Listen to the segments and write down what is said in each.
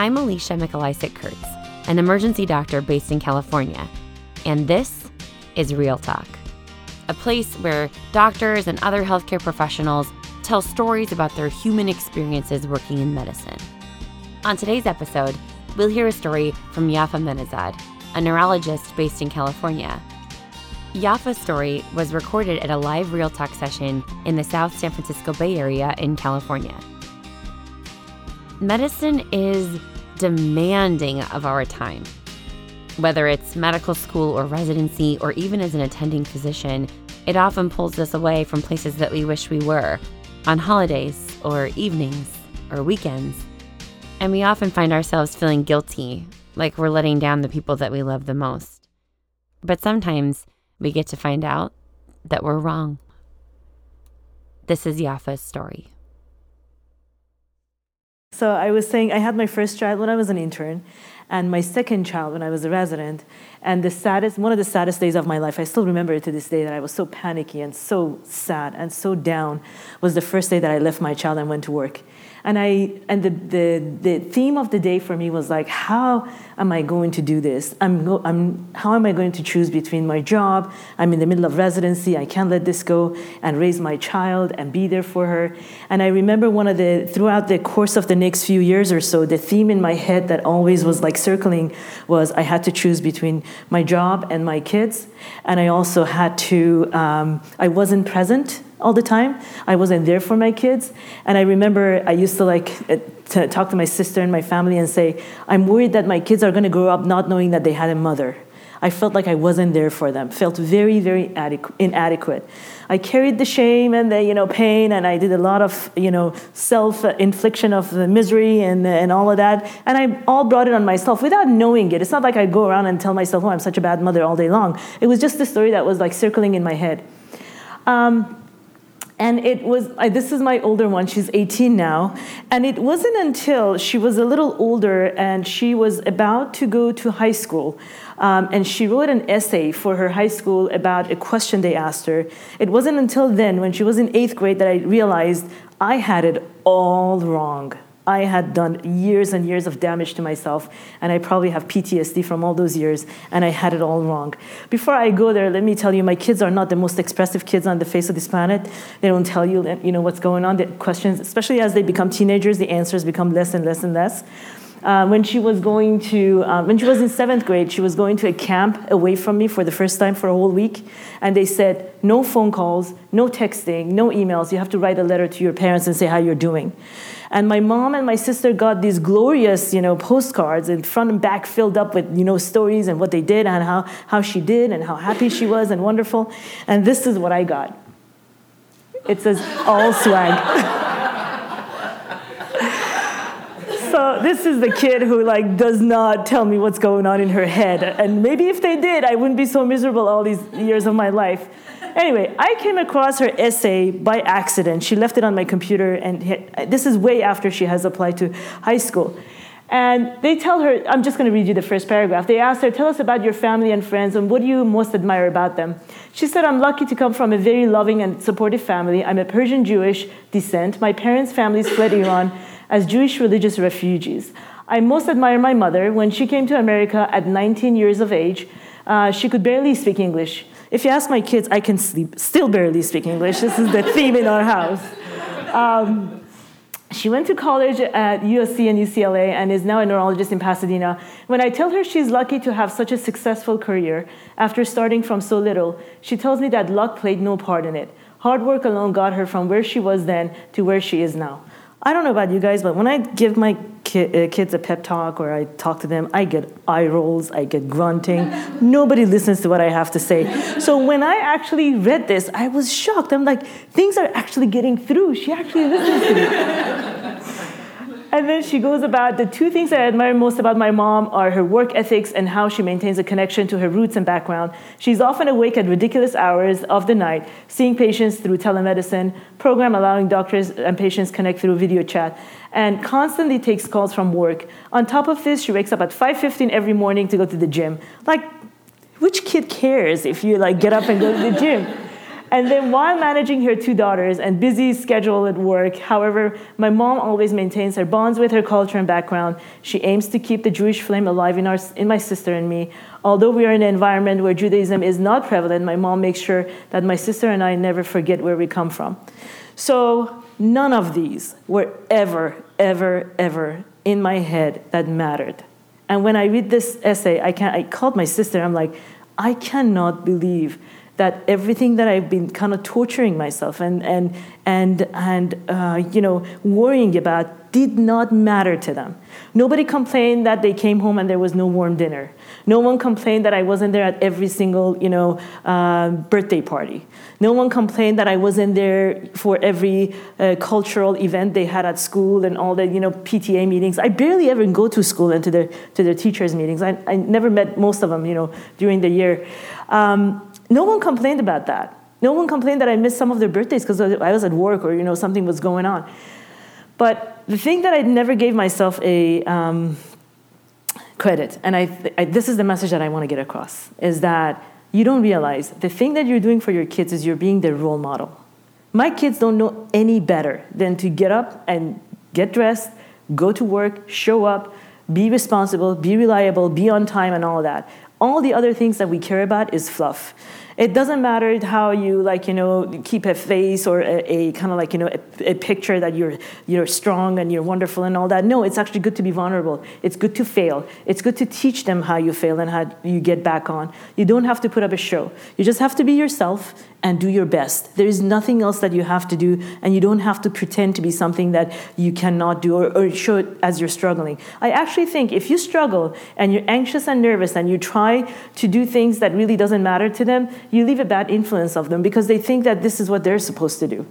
I'm Alicia Mikolaycik Kurtz, an emergency doctor based in California, and this is Real Talk, a place where doctors and other healthcare professionals tell stories about their human experiences working in medicine. On today's episode, we'll hear a story from Yafa Minazad, a neurologist based in California. Yafa's story was recorded at a live Real Talk session in the South San Francisco Bay Area in California. Medicine is demanding of our time. Whether it's medical school or residency, or even as an attending physician, it often pulls us away from places that we wish we were on holidays or evenings or weekends. And we often find ourselves feeling guilty, like we're letting down the people that we love the most. But sometimes we get to find out that we're wrong. This is Yafa's story. So I was saying I had my first child when I was an intern, and my second child when I was a resident. And the saddest, one of the saddest days of my life, I still remember it to this day that I was so panicky and so sad and so down, was the first day that I left my child and went to work. And I and the, the the theme of the day for me was like, how am I going to do this? I'm, go, I'm how am I going to choose between my job? I'm in the middle of residency. I can't let this go and raise my child and be there for her. And I remember one of the throughout the course of the next few years or so, the theme in my head that always was like circling was I had to choose between my job and my kids, and I also had to. Um, I wasn't present all the time. I wasn't there for my kids. And I remember I used to like uh, to talk to my sister and my family and say, I'm worried that my kids are going to grow up not knowing that they had a mother. I felt like I wasn't there for them. Felt very, very adequ- inadequate. I carried the shame and the you know pain, and I did a lot of you know self infliction of the misery and and all of that. And I all brought it on myself without knowing it. It's not like I go around and tell myself, "Oh, I'm such a bad mother" all day long. It was just the story that was like circling in my head. Um, and it was, this is my older one, she's 18 now. And it wasn't until she was a little older and she was about to go to high school. Um, and she wrote an essay for her high school about a question they asked her. It wasn't until then, when she was in eighth grade, that I realized I had it all wrong. I had done years and years of damage to myself, and I probably have PTSD from all those years, and I had it all wrong. Before I go there, let me tell you, my kids are not the most expressive kids on the face of this planet. They don't tell you, you know, what's going on. The questions, especially as they become teenagers, the answers become less and less and less. Uh, when she was going to, um, when she was in seventh grade, she was going to a camp away from me for the first time for a whole week. And they said, no phone calls, no texting, no emails. You have to write a letter to your parents and say how you're doing. And my mom and my sister got these glorious, you know, postcards and front and back filled up with, you know, stories and what they did and how, how she did and how happy she was and wonderful. And this is what I got. It says all swag. so this is the kid who like does not tell me what's going on in her head and maybe if they did i wouldn't be so miserable all these years of my life anyway, I came across her essay by accident. She left it on my computer, and hit, this is way after she has applied to high school. And they tell her, I'm just going to read you the first paragraph. They asked her, Tell us about your family and friends and what do you most admire about them? She said, I'm lucky to come from a very loving and supportive family. I'm a Persian Jewish descent. My parents' families fled Iran as Jewish religious refugees. I most admire my mother. When she came to America at 19 years of age, uh, she could barely speak English. If you ask my kids, I can sleep, still barely speak English. This is the theme in our house. Um, she went to college at USC and UCLA and is now a neurologist in Pasadena. When I tell her she's lucky to have such a successful career after starting from so little, she tells me that luck played no part in it. Hard work alone got her from where she was then to where she is now. I don't know about you guys, but when I give my ki- uh, kids a pep talk or I talk to them, I get eye rolls, I get grunting. Nobody listens to what I have to say. So when I actually read this, I was shocked. I'm like, things are actually getting through. She actually listens to me. And then she goes about the two things I admire most about my mom are her work ethics and how she maintains a connection to her roots and background. She's often awake at ridiculous hours of the night, seeing patients through telemedicine, program allowing doctors and patients connect through video chat, and constantly takes calls from work. On top of this, she wakes up at 5:15 every morning to go to the gym. Like, which kid cares if you like get up and go to the gym? And then while managing her two daughters and busy schedule at work, however, my mom always maintains her bonds with her culture and background. She aims to keep the Jewish flame alive in, our, in my sister and me. Although we are in an environment where Judaism is not prevalent, my mom makes sure that my sister and I never forget where we come from. So none of these were ever, ever, ever in my head that mattered. And when I read this essay, I, can, I called my sister. I'm like, I cannot believe that everything that I've been kind of torturing myself and and and and uh, you know worrying about did not matter to them. Nobody complained that they came home and there was no warm dinner. No one complained that I wasn't there at every single, you know, uh, birthday party. No one complained that I wasn't there for every uh, cultural event they had at school and all the, you know, PTA meetings. I barely ever go to school and to their to their teachers' meetings. I, I never met most of them, you know, during the year. Um, no one complained about that. No one complained that I missed some of their birthdays because I was at work or you know something was going on. But the thing that I never gave myself a um, credit. And I, I, this is the message that I want to get across is that you don't realize the thing that you're doing for your kids is you're being their role model. My kids don't know any better than to get up and get dressed, go to work, show up, be responsible, be reliable, be on time, and all that. All the other things that we care about is fluff it doesn't matter how you like you know keep a face or a, a kind of like you know a, a, picture that you're you're strong and you're wonderful and all that. No it's actually good to be vulnerable. It's good to fail. It's good to teach them how you fail and how you get back on. You don't have to put up a show. You just have to be yourself and do your best. There is nothing else that you have to do and you don't have to pretend to be something that you cannot do or, or show as you're struggling. I actually think if you struggle and you're anxious and nervous and you try to do things that really doesn't matter to them you leave a bad influence of them because they think that this is what they're supposed to do.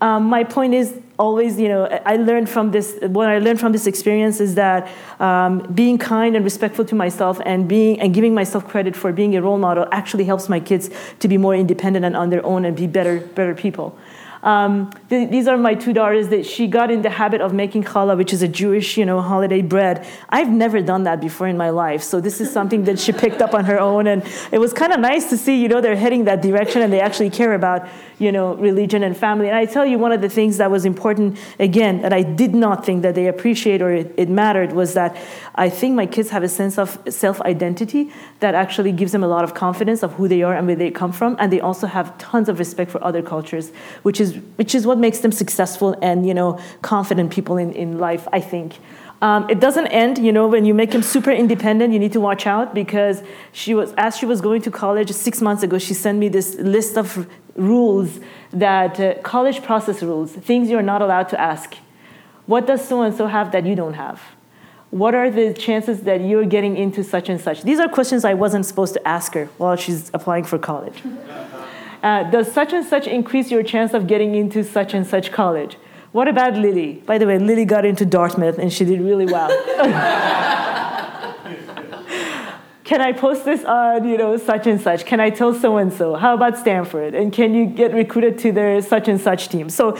Um, my point is always, you know, I learned from this, what I learned from this experience is that um, being kind and respectful to myself and being and giving myself credit for being a role model actually helps my kids to be more independent and on their own and be better, better people. Um, th- these are my two daughters that she got in the habit of making challah, which is a Jewish, you know, holiday bread. I've never done that before in my life, so this is something that she picked up on her own, and it was kind of nice to see, you know, they're heading that direction and they actually care about, you know, religion and family. And I tell you, one of the things that was important, again, that I did not think that they appreciate or it, it mattered was that I think my kids have a sense of self-identity that actually gives them a lot of confidence of who they are and where they come from, and they also have tons of respect for other cultures, which is is which is what makes them successful and you know confident people in, in life i think. Um, it doesn't end you know when you make them super independent you need to watch out because she was as she was going to college six months ago she sent me this list of rules that uh, college process rules things you're not allowed to ask. What does so and so have that you don't have? What are the chances that you're getting into such and such? These are questions i wasn't supposed to ask her while she's applying for college uh, does such and such increase your chance of getting into such and such college? What about Lily? By the way, Lily got into Dartmouth and she did really well. can I post this on, you know, such and such? Can I tell so and so? How about Stanford? And can you get recruited to their such and such team? So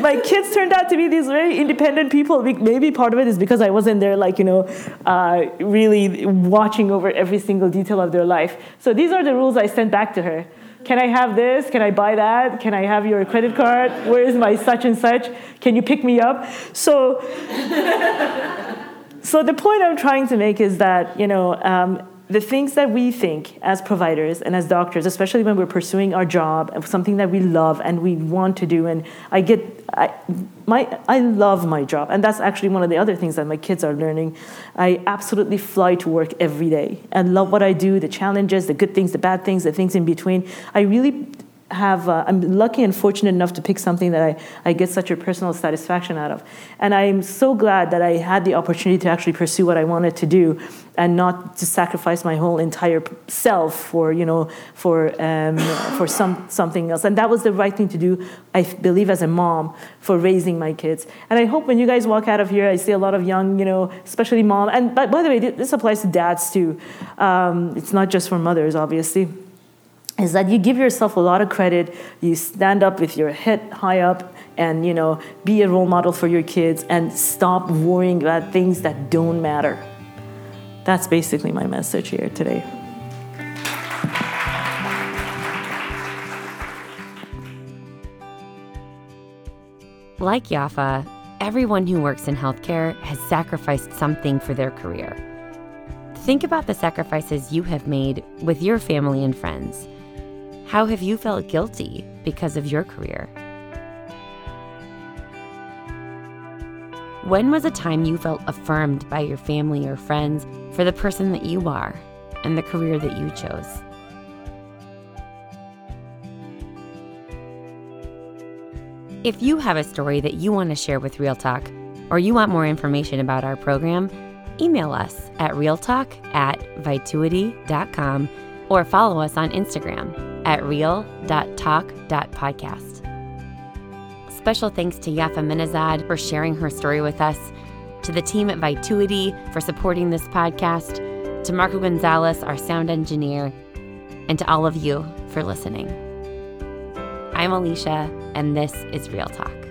my kids turned out to be these very independent people. Maybe part of it is because I wasn't there, like, you know, uh, really watching over every single detail of their life. So these are the rules I sent back to her. Can I have this? Can I buy that? Can I have your credit card? Where is my such and such? Can you pick me up? So, so the point I'm trying to make is that, you know, um, the things that we think as providers and as doctors, especially when we're pursuing our job, something that we love and we want to do, and I get, I, my, I love my job, and that's actually one of the other things that my kids are learning. I absolutely fly to work every day and love what I do, the challenges, the good things, the bad things, the things in between. I really have uh, i'm lucky and fortunate enough to pick something that I, I get such a personal satisfaction out of. And i'm so glad that i had the opportunity to actually pursue what i wanted to do and not to sacrifice my whole entire self for you know for um, for some something else. And that was the right thing to do i believe as a mom for raising my kids. And i hope when you guys walk out of here i see a lot of young you know especially mom. And by, by the way this applies to dads too. Um, it's not just for mothers obviously is that you give yourself a lot of credit you stand up with your head high up and you know be a role model for your kids and stop worrying about things that don't matter. That's basically my message here today. Like Yafa, everyone who works in healthcare has sacrificed something for their career. Think about the sacrifices you have made with your family and friends. How have you felt guilty because of your career? When was a time you felt affirmed by your family or friends for the person that you are and the career that you chose? If you have a story that you want to share with Real Talk, or you want more information about our program, email us at realtalk at vituity.com or follow us on Instagram at real.talk.podcast. Special thanks to Yafa Minazad for sharing her story with us, to the team at Vituity for supporting this podcast, to Marco Gonzalez, our sound engineer, and to all of you for listening. I'm Alicia, and this is Real Talk.